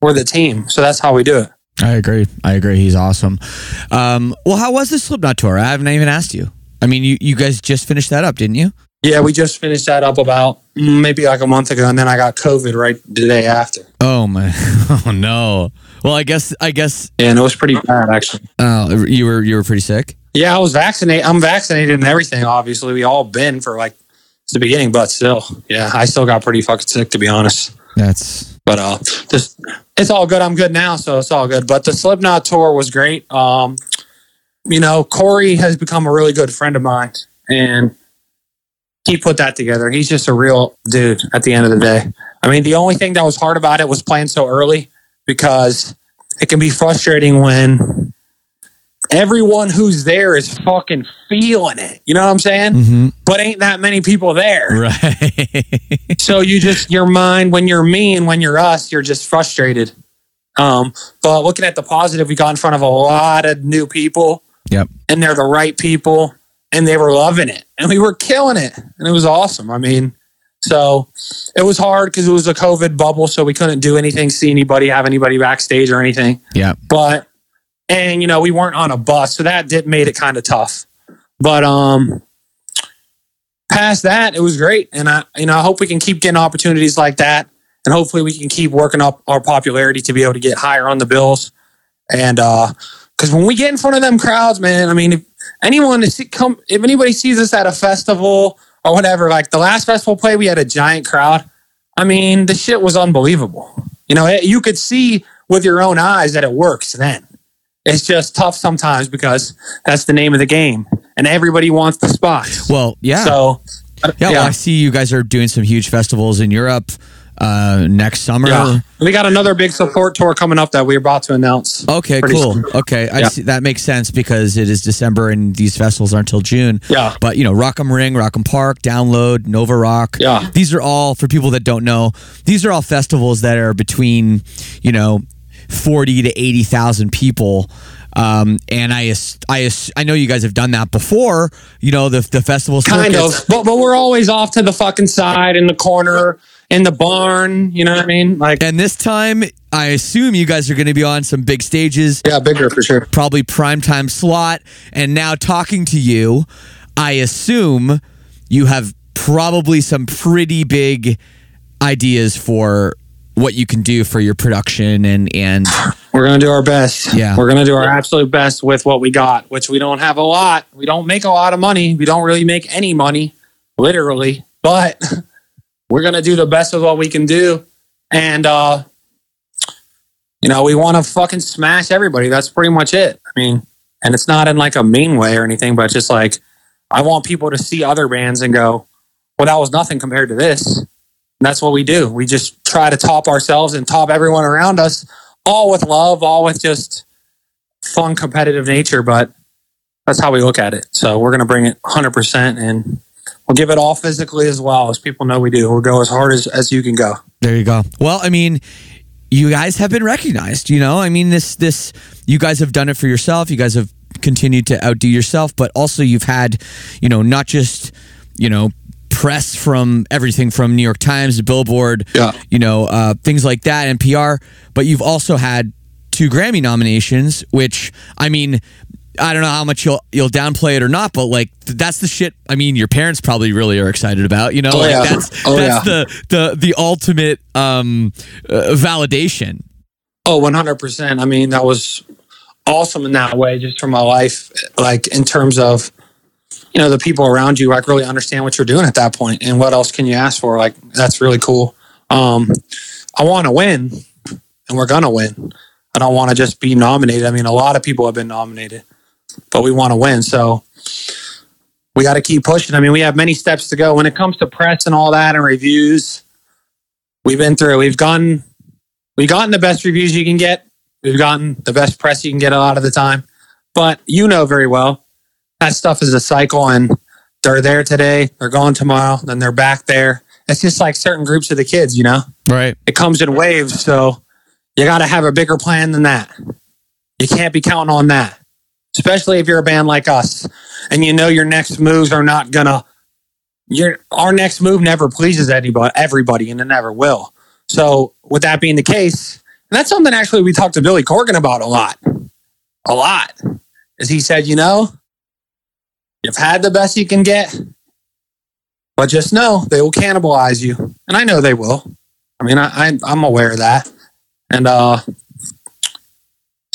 we're the team. So that's how we do it. I agree. I agree. He's awesome. Um, well, how was the Slipknot tour? I haven't even asked you. I mean, you, you guys just finished that up, didn't you? Yeah, we just finished that up about maybe like a month ago, and then I got COVID right the day after. Oh my! Oh no. Well, I guess I guess Yeah, and it was pretty bad actually. uh, you were you were pretty sick. Yeah, I was vaccinated. I'm vaccinated and everything. Obviously, we all been for like the beginning, but still, yeah, I still got pretty fucking sick to be honest. That's But uh, just it's all good. I'm good now, so it's all good. But the Slipknot tour was great. Um, you know, Corey has become a really good friend of mine, and he put that together. He's just a real dude. At the end of the day, I mean, the only thing that was hard about it was playing so early because it can be frustrating when everyone who's there is fucking feeling it. You know what I'm saying? mm-hmm. But ain't that many people there. right. So you just your mind when you're me and when you're us, you're just frustrated. Um, but looking at the positive, we got in front of a lot of new people, yep. and they're the right people, and they were loving it, and we were killing it, and it was awesome. I mean, so it was hard because it was a COVID bubble, so we couldn't do anything, see anybody, have anybody backstage or anything. Yeah. But and you know we weren't on a bus, so that did made it kind of tough. But um, past that, it was great, and I you know I hope we can keep getting opportunities like that, and hopefully we can keep working up our popularity to be able to get higher on the bills. And uh, because when we get in front of them crowds, man, I mean, if anyone to see, come, if anybody sees us at a festival or whatever, like the last festival play, we had a giant crowd. I mean, the shit was unbelievable. You know, it, you could see with your own eyes that it works then. It's just tough sometimes because that's the name of the game, and everybody wants the spots. Well, yeah. So, yeah, Well, I see you guys are doing some huge festivals in Europe uh, next summer. Yeah. We got another big support tour coming up that we're about to announce. Okay, cool. soon. Okay, I Yeah. see, that makes sense because it is December and these festivals aren't until June. Yeah. But you know, Rock am Ring, Rock im Park, Download, Nova Rock. Yeah. These are all for people that don't know. These are all festivals that are between, you know, forty to eighty thousand people. Um, and I, I, I know you guys have done that before. You know, the the festival Kind circuits. of, but but we're always off to the fucking side in the corner in the barn. You know what I mean? Like, And this time, I assume you guys are going to be on some big stages. yeah, bigger for sure. probably prime time slot. And now talking to you, I assume you have probably some pretty big ideas for what you can do for your production and and We're gonna do our best. Yeah. we're gonna do our absolute best with what we got, which we don't have a lot. We don't make a lot of money. We don't really make any money, literally. But we're gonna do the best of what we can do, and uh, you know, we want to fucking smash everybody. That's pretty much it. I mean, and it's not in like a mean way or anything, but just like I want people to see other bands and go, "Well, that was nothing compared to this." And that's what we do. We just try to top ourselves and top everyone around us, all with love, all with just fun, competitive nature. But that's how we look at it. So we're going to bring it 100% and we'll give it all physically as well as people know we do. We'll go as hard as, as you can go. there you go. Well, I mean, you guys have been recognized. You know, I mean, this this you guys have done it for yourself. You guys have continued to outdo yourself, but also you've had, you know, not just you know press from everything from New York Times to Billboard, Yeah. you know, uh, things like that, NPR. But you've also had two Grammy nominations, which I mean. I don't know how much you'll you'll downplay it or not, but like th- that's the shit. I mean, your parents probably really are excited about. You know, Oh, like yeah. that's Oh, that's yeah. the the the ultimate um uh, validation. Oh, 100%. I mean, that was awesome in that way, just for my life. Like, in terms of, you know, the people around you, like, really understand what you're doing at that point and what else can you ask for? Like, that's really cool. Um, I want to win, and we're going to win. I don't want to just be nominated. I mean, a lot of people have been nominated, but we want to win. So, we got to keep pushing. I mean, we have many steps to go when it comes to press and all that and reviews. We've been through. We've gone We've gotten the best reviews you can get. We've gotten the best press you can get a lot of the time. But you know very well that stuff is a cycle and they're there today, they're gone tomorrow, then they're back there. It's just like certain groups of the kids, you know? Right. It comes in waves. So you got to have a bigger plan than that. You can't be counting on that, especially if you're a band like us and you know your next moves are not to. Your our next move never pleases anybody, everybody, and it never will. So, with that being the case, and that's something actually we talked to Billy Corgan about a lot, a lot, is he said, you know, you've had the best you can get, but just know they will cannibalize you, and I know they will. I mean, I, I I'm aware of that, and uh,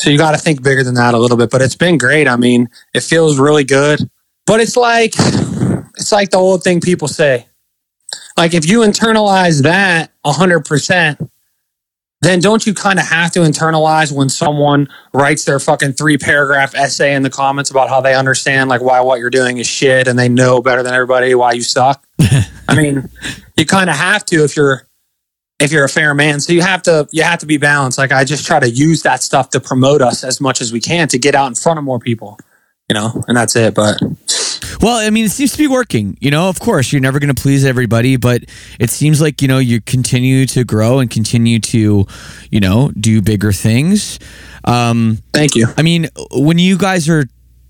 so you got to think bigger than that a little bit. But it's been great. I mean, it feels really good, but it's like it's like the old thing people say. Like if you internalize that hundred percent, then don't you kind of have to internalize when someone writes their fucking three paragraph essay in the comments about how they understand like why what you're doing is shit and they know better than everybody why you suck? I mean, you kind of have to if you're if you're a fair man. So you have to you have to be balanced. Like I just try to use that stuff to promote us as much as we can to get out in front of more people, you know, and that's it. But Well, I mean, it seems to be working. You know, of course, you're never going to please everybody, but it seems like, you know, you continue to grow and continue to, you know, do bigger things. Um, thank you. I mean, when you guys are,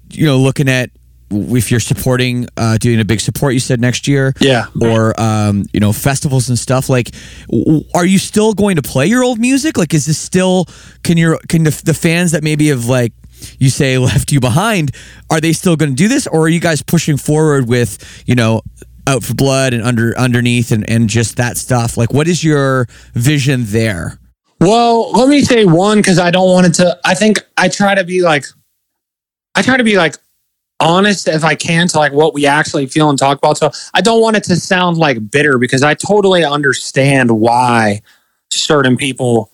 you know, looking at if you're supporting, uh, doing a big support, you said next year, Yeah. or um, you know, festivals and stuff. Like, w- are you still going to play your old music? Like, is this still? Can your can the, the fans that maybe have like you say left you behind, are they still going to do this, or are you guys pushing forward with you know? Out for blood and under underneath and, and just that stuff. Like, what is your vision there? Well, let me say one because I don't want it to. I think I try to be like, I try to be like honest if I can to like what we actually feel and talk about. So I don't want it to sound like bitter because I totally understand why certain people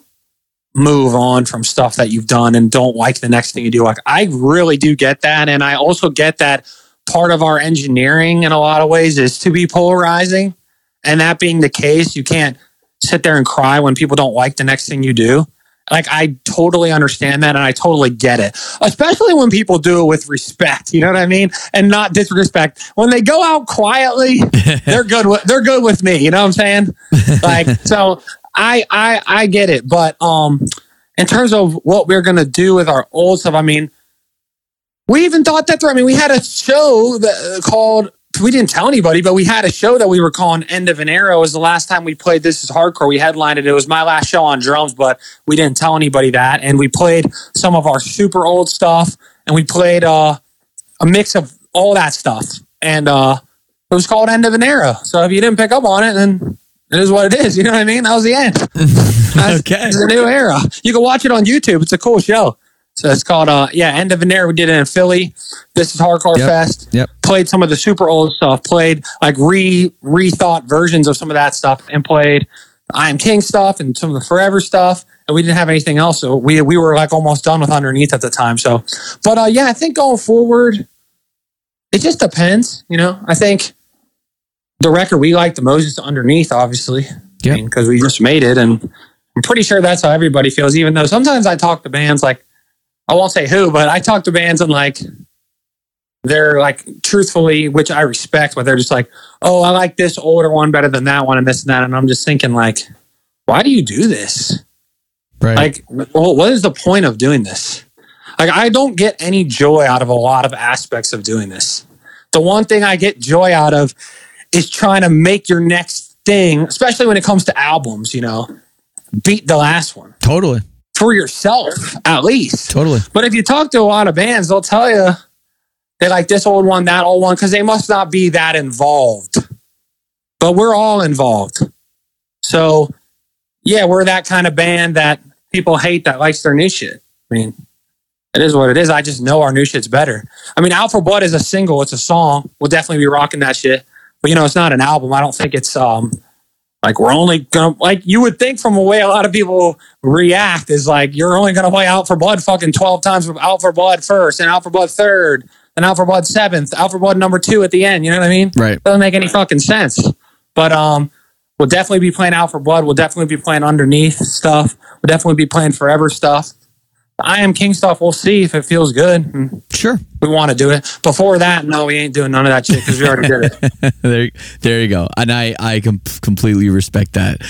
move on from stuff that you've done and don't like the next thing you do. Like I really do get that. And I also get that part of our engineering in a lot of ways is to be polarizing. And that being the case, you can't sit there and cry when people don't like the next thing you do. Like I totally understand that and I totally get it. Especially when people do it with respect, you know what I mean? And not disrespect. When they go out quietly, they're good with they're good with me, you know what I'm saying? Like so I I I get it, but um in terms of what we're going to do with our old stuff, I mean we even thought that through. I mean, we had a show that called we didn't tell anybody, but we had a show that we were calling End of an Era. It was the last time we played This Is Hardcore. We headlined it. It was my last show on drums, but we didn't tell anybody that. And we played some of our super old stuff, and we played uh, a mix of all that stuff. And uh, it was called End of an Era. So if you didn't pick up on it, then it is what it is. You know what I mean? That was the end. okay. It's a new era. You can watch it on YouTube. It's a cool show. So it's called uh yeah, End of an Era. We did it in Philly. This is Hardcore Yep. Fest. Yep. Played some of the super old stuff, played like re rethought versions of some of that stuff, and played I Am King stuff and some of the Forever stuff. And we didn't have anything else. So we we were like almost done with underneath at the time. So but uh yeah, I think going forward, it just depends, you know. I think the record we like the most is underneath, obviously. Yep. because we just made it and I'm pretty sure that's how everybody feels, even though sometimes I talk to bands like I won't say who, but I talk to bands and like they're like truthfully, which I respect, but they're just like, oh, I like this older one better than that one and this and that. And I'm just thinking like, why do you do this? Right. Like, well, what is the point of doing this? Like, I don't get any joy out of a lot of aspects of doing this. The one thing I get joy out of is trying to make your next thing, especially when it comes to albums, you know, beat the last one totally. For yourself, at least. Totally. But if you talk to a lot of bands, they'll tell you they like this old one, that old one, because they must not be that involved. But we're all involved. So, yeah, we're that kind of band that people hate that likes their new shit. I mean, it is what it is. I just know our new shit's better. I mean, Out for Blood is a single, it's a song. We'll definitely be rocking that shit. But, you know, it's not an album. I don't think it's um like we're only gonna like you would think from the way a lot of people react is like you're only gonna play Out for Blood fucking twelve times with Out for Blood first and Out for Blood third and Out for Blood seventh, Out for Blood number two at the end. You know what I mean? Right. Doesn't make any fucking sense. But um, we'll definitely be playing Out for Blood. We'll definitely be playing Underneath stuff. We'll definitely be playing Forever stuff. I Am King stuff. We'll see if it feels good. Sure. We want to do it. Before that, no, we ain't doing none of that shit because we already did it. there, there you go. And I, I com- completely respect that.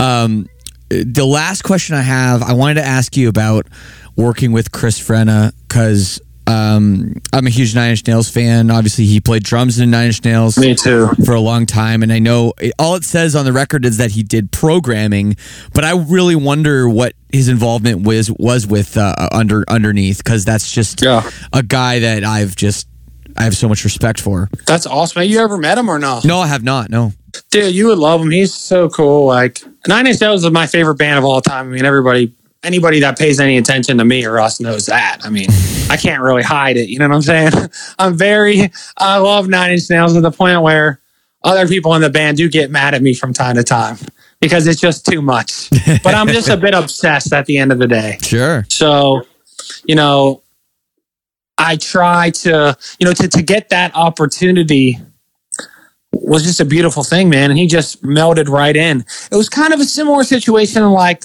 Um, the last question I have, I wanted to ask you about working with Chris Vrenna because um, I'm a huge Nine Inch Nails fan. Obviously, he played drums in Nine Inch Nails Me too. for a long time, and I know it, all it says on the record is that he did programming. But I really wonder what his involvement was was with uh, under underneath because that's just Yeah. a guy that I've just I have so much respect for. That's awesome. Have you ever met him or no? No, I have not. No. Dude, you would love him. He's so cool. Like Nine Inch Nails is my favorite band of all time. I mean, everybody, anybody that pays any attention to me or us knows that. I mean, I can't really hide it. You know what I'm saying? I'm very, I love Nine Inch Nails to the point where other people in the band do get mad at me from time to time because it's just too much. But I'm just a bit obsessed at the end of the day. Sure. So, you know, I try to, you know, to, to get that opportunity was just a beautiful thing, man. And he just melded right in. It was kind of a similar situation like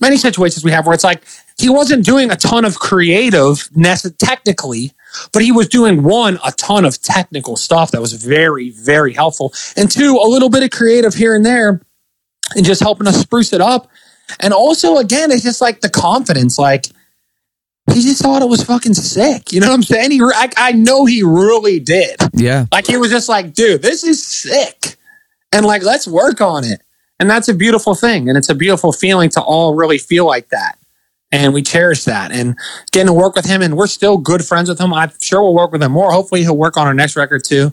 many situations we have where it's like he wasn't doing a ton of creative technically, but he was doing one, a ton of technical stuff that was very, very helpful. And two, a little bit of creative here and there and just helping us spruce it up. And also, again, it's just like the confidence. Like, he just thought it was fucking sick. You know what I'm saying? He, I, I know he really did. Yeah. Like, he was just like, dude, this is sick. And like, let's work on it. And that's a beautiful thing. And it's a beautiful feeling to all really feel like that. And we cherish that. And getting to work with him, and we're still good friends with him. I'm sure we'll work with him more. Hopefully, he'll work on our next record too.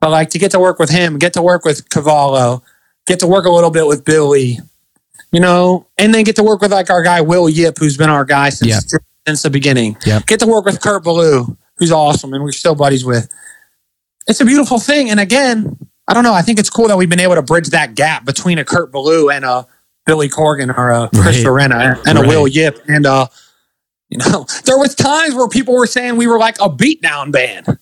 But like to get to work with him, get to work with Cavallo, get to work a little bit with Billy, you know, and then get to work with like our guy Will Yip, who's been our guy since Yeah. since the beginning. Yep. Get to work with Kurt Ballou, who's awesome, and we're still buddies with. It's a beautiful thing, and again, I don't know. I think it's cool that we've been able to bridge that gap between a Kurt Ballou and a Billy Corgan or a Chris Right. And a Right. Will Yip, and uh, you know, there was times where people were saying we were like a beatdown band. You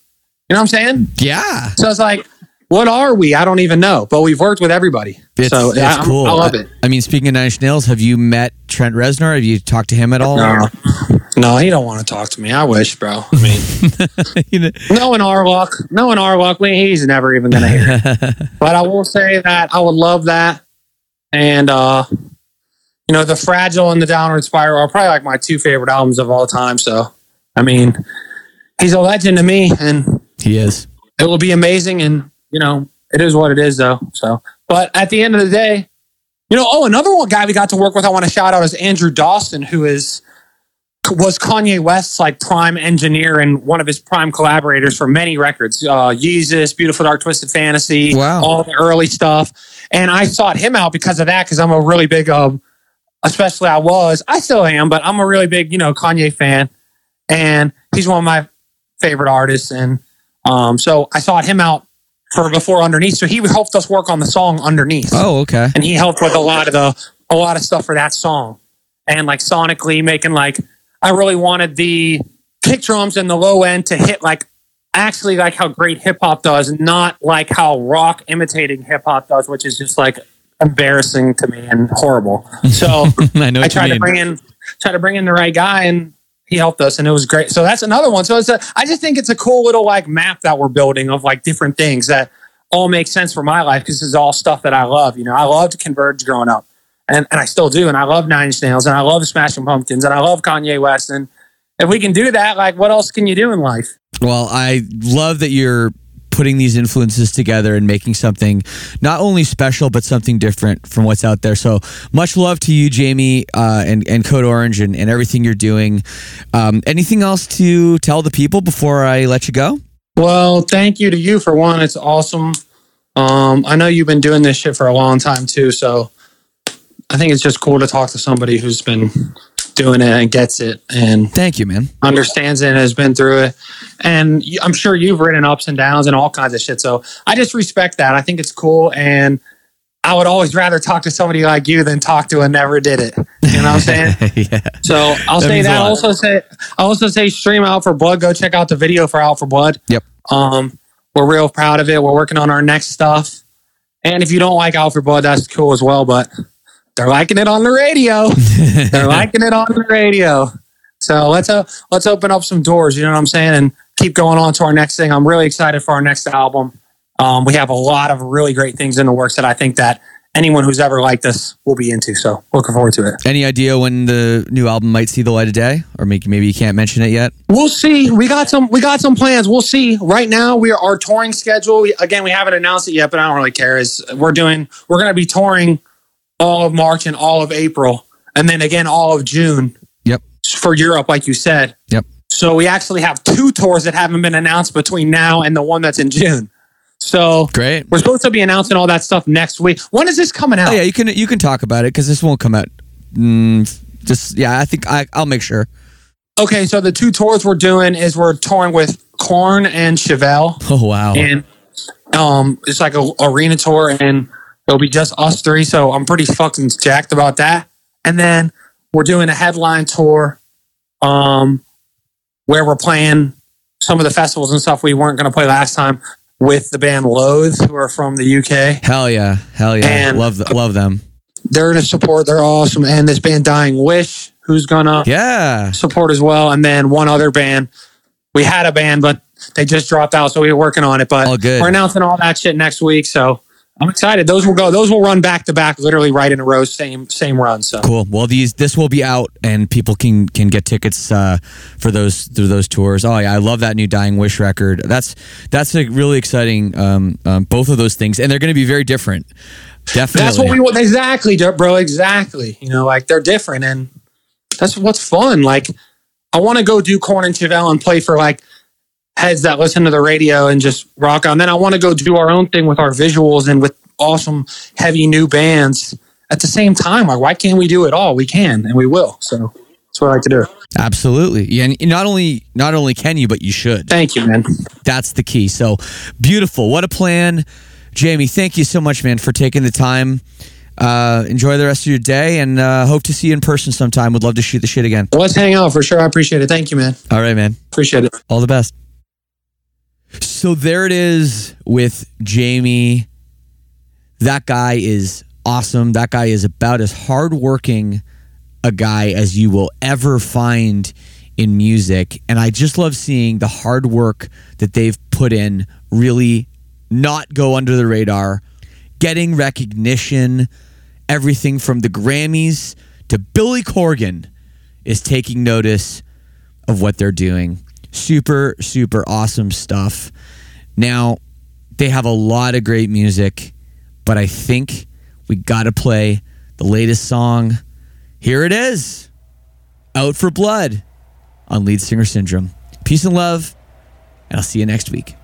know what I'm saying? Yeah. So it's like, what are we? I don't even know. But we've worked with everybody. It's, so it's I, cool. I love it. I mean, speaking of Nine Inch Nails, have you met Trent Reznor? Have you talked to him at all? No, no, he don't want to talk to me. I wish, bro. I mean, You know- knowing our luck, knowing our luck, he's never even gonna hear. it. But I will say that I would love that, and uh, you know, the Fragile and the Downward Spiral are probably like my two favorite albums of all time. So, I mean, he's a legend to me, and he is. it will be amazing. And you know, it is what it is, though. So, but at the end of the day, you know, oh, another one guy we got to work with, I want to shout out is Andrew Dawson, who is was Kanye West's like prime engineer and one of his prime collaborators for many records. Uh Yeezus, Beautiful Dark Twisted Fantasy, Wow. all the early stuff. And I sought him out because of that, because I'm a really big um especially I was, I still am, but I'm a really big, you know, Kanye fan. And he's one of my favorite artists. And um so I sought him out for before underneath. So he helped us work on the song underneath Oh, okay. and he helped with a lot of the a lot of stuff for that song and like sonically making like i really wanted the kick drums and the low end to hit like actually like how great hip-hop does not like how rock imitating hip-hop does which is just like embarrassing to me and horrible so I know i tried to bring in try to bring in the right guy and he helped us and it was great. So that's another one. So it's a i just think it's a cool little like map that we're building of like different things that all make sense for my life because this is all stuff that i love you know? I loved converge growing up and, and i still do and i love nine Inch nails and i love smashing pumpkins and i love kanye west and if we can do that like what else can you do in life? Well, I love that you're putting these influences together and making something not only special but something different from what's out there. So much love to you, Jamie, uh, and and Code Orange, and, and everything you're doing. Um, anything else to tell the people before I let you go? Well, thank you to you for one. It's awesome. Um, I know you've been doing this shit for a long time too, so I think it's just cool to talk to somebody who's been doing it and gets it and Thank you, man. understands it and has been through it. And i'm sure you've written ups and downs and all kinds of shit. So I just respect that. I think it's cool. And I would always rather talk to somebody like you than talk to a never did it. You know what I'm saying? yeah. So I'll That say that. lot. Also say I also say stream Out for Blood. Go check out the video for Out for Blood. Yep. Um, we're real proud of it. We're working on our next stuff. And if you don't like Out for Blood, that's cool as well. But they're liking it on the radio. they're liking it on the radio. So let's uh, let's open up some doors. You know what I'm saying? And keep going on to our next thing. I'm really excited for our next album. Um, we have a lot of really great things in the works that I think that anyone who's ever liked us will be into. So looking forward to it. Any idea when the new album might see the light of day, or maybe maybe you can't mention it yet? We'll see. We got some. We got some plans. We'll see. Right now, we are our touring schedule. Again, we haven't announced it yet, but I don't really care. Is we're doing. We're going to be touring all of March and all of April, and then again all of June Yep. for Europe, like you said. Yep. So we actually have two tours that haven't been announced between now and the one that's in June. So Great. we're supposed to be announcing all that stuff next week. When is this coming out? Oh yeah, you can you can talk about it because this won't come out. Mm, just yeah, I think I I'll make sure. Okay, so the two tours we're doing is we're touring with Korn and Chevelle. Oh wow. and um, it's like a arena tour, and it'll be just us three. So I'm pretty fucking jacked about that. And then we're doing a headline tour, um, where we're playing some of the festivals and stuff we weren't going to play last time with the band Loathe, who are from the UK. Hell yeah, hell yeah, And- love th- love them. They're going to support. They're awesome, and this band Dying Wish, who's gonna Yeah, support as well. And then one other band. We had a band, but they just dropped out, so we were working on it. But we're announcing all that shit next week, so I'm excited. Those will go. Those will run back to back, literally right in a row, same same run. So cool. Well, these this will be out, and people can can get tickets uh, for those through those tours. Oh yeah, I love that new Dying Wish record. That's that's a really exciting. Um, um, both of those things, and they're going to be very different. Definitely. that's what we want. Exactly, bro. Exactly. You know, like they're different, and that's what's fun. Like I want to go do Korn and Chevelle and play for like heads that listen to the radio and just rock on. Then I want to go do our own thing with our visuals and with awesome heavy new bands at the same time, like why can't we do it all? We can and we will. So that's what I like to do. Absolutely. Yeah, and not only not only can you, but you should. Thank you, man. That's the key. So beautiful. What a plan. Jamie, thank you so much, man, for taking the time. Uh, enjoy the rest of your day and uh, hope to see you in person sometime. Would love to shoot the shit again. Let's hang out for sure. I appreciate it. Thank you, man. All right, man. Appreciate it. All the best. So there it is with Jamie. That guy is awesome. That guy is about as hardworking a guy as you will ever find in music. And I just love seeing the hard work that they've put in really not go under the radar, getting recognition, everything from the Grammys to Billy Corgan is taking notice of what they're doing. Super, super awesome stuff. Now, they have a lot of great music, but I think we got to play the latest song. Here it is Out for Blood on Lead Singer Syndrome. Peace and love, and I'll see you next week.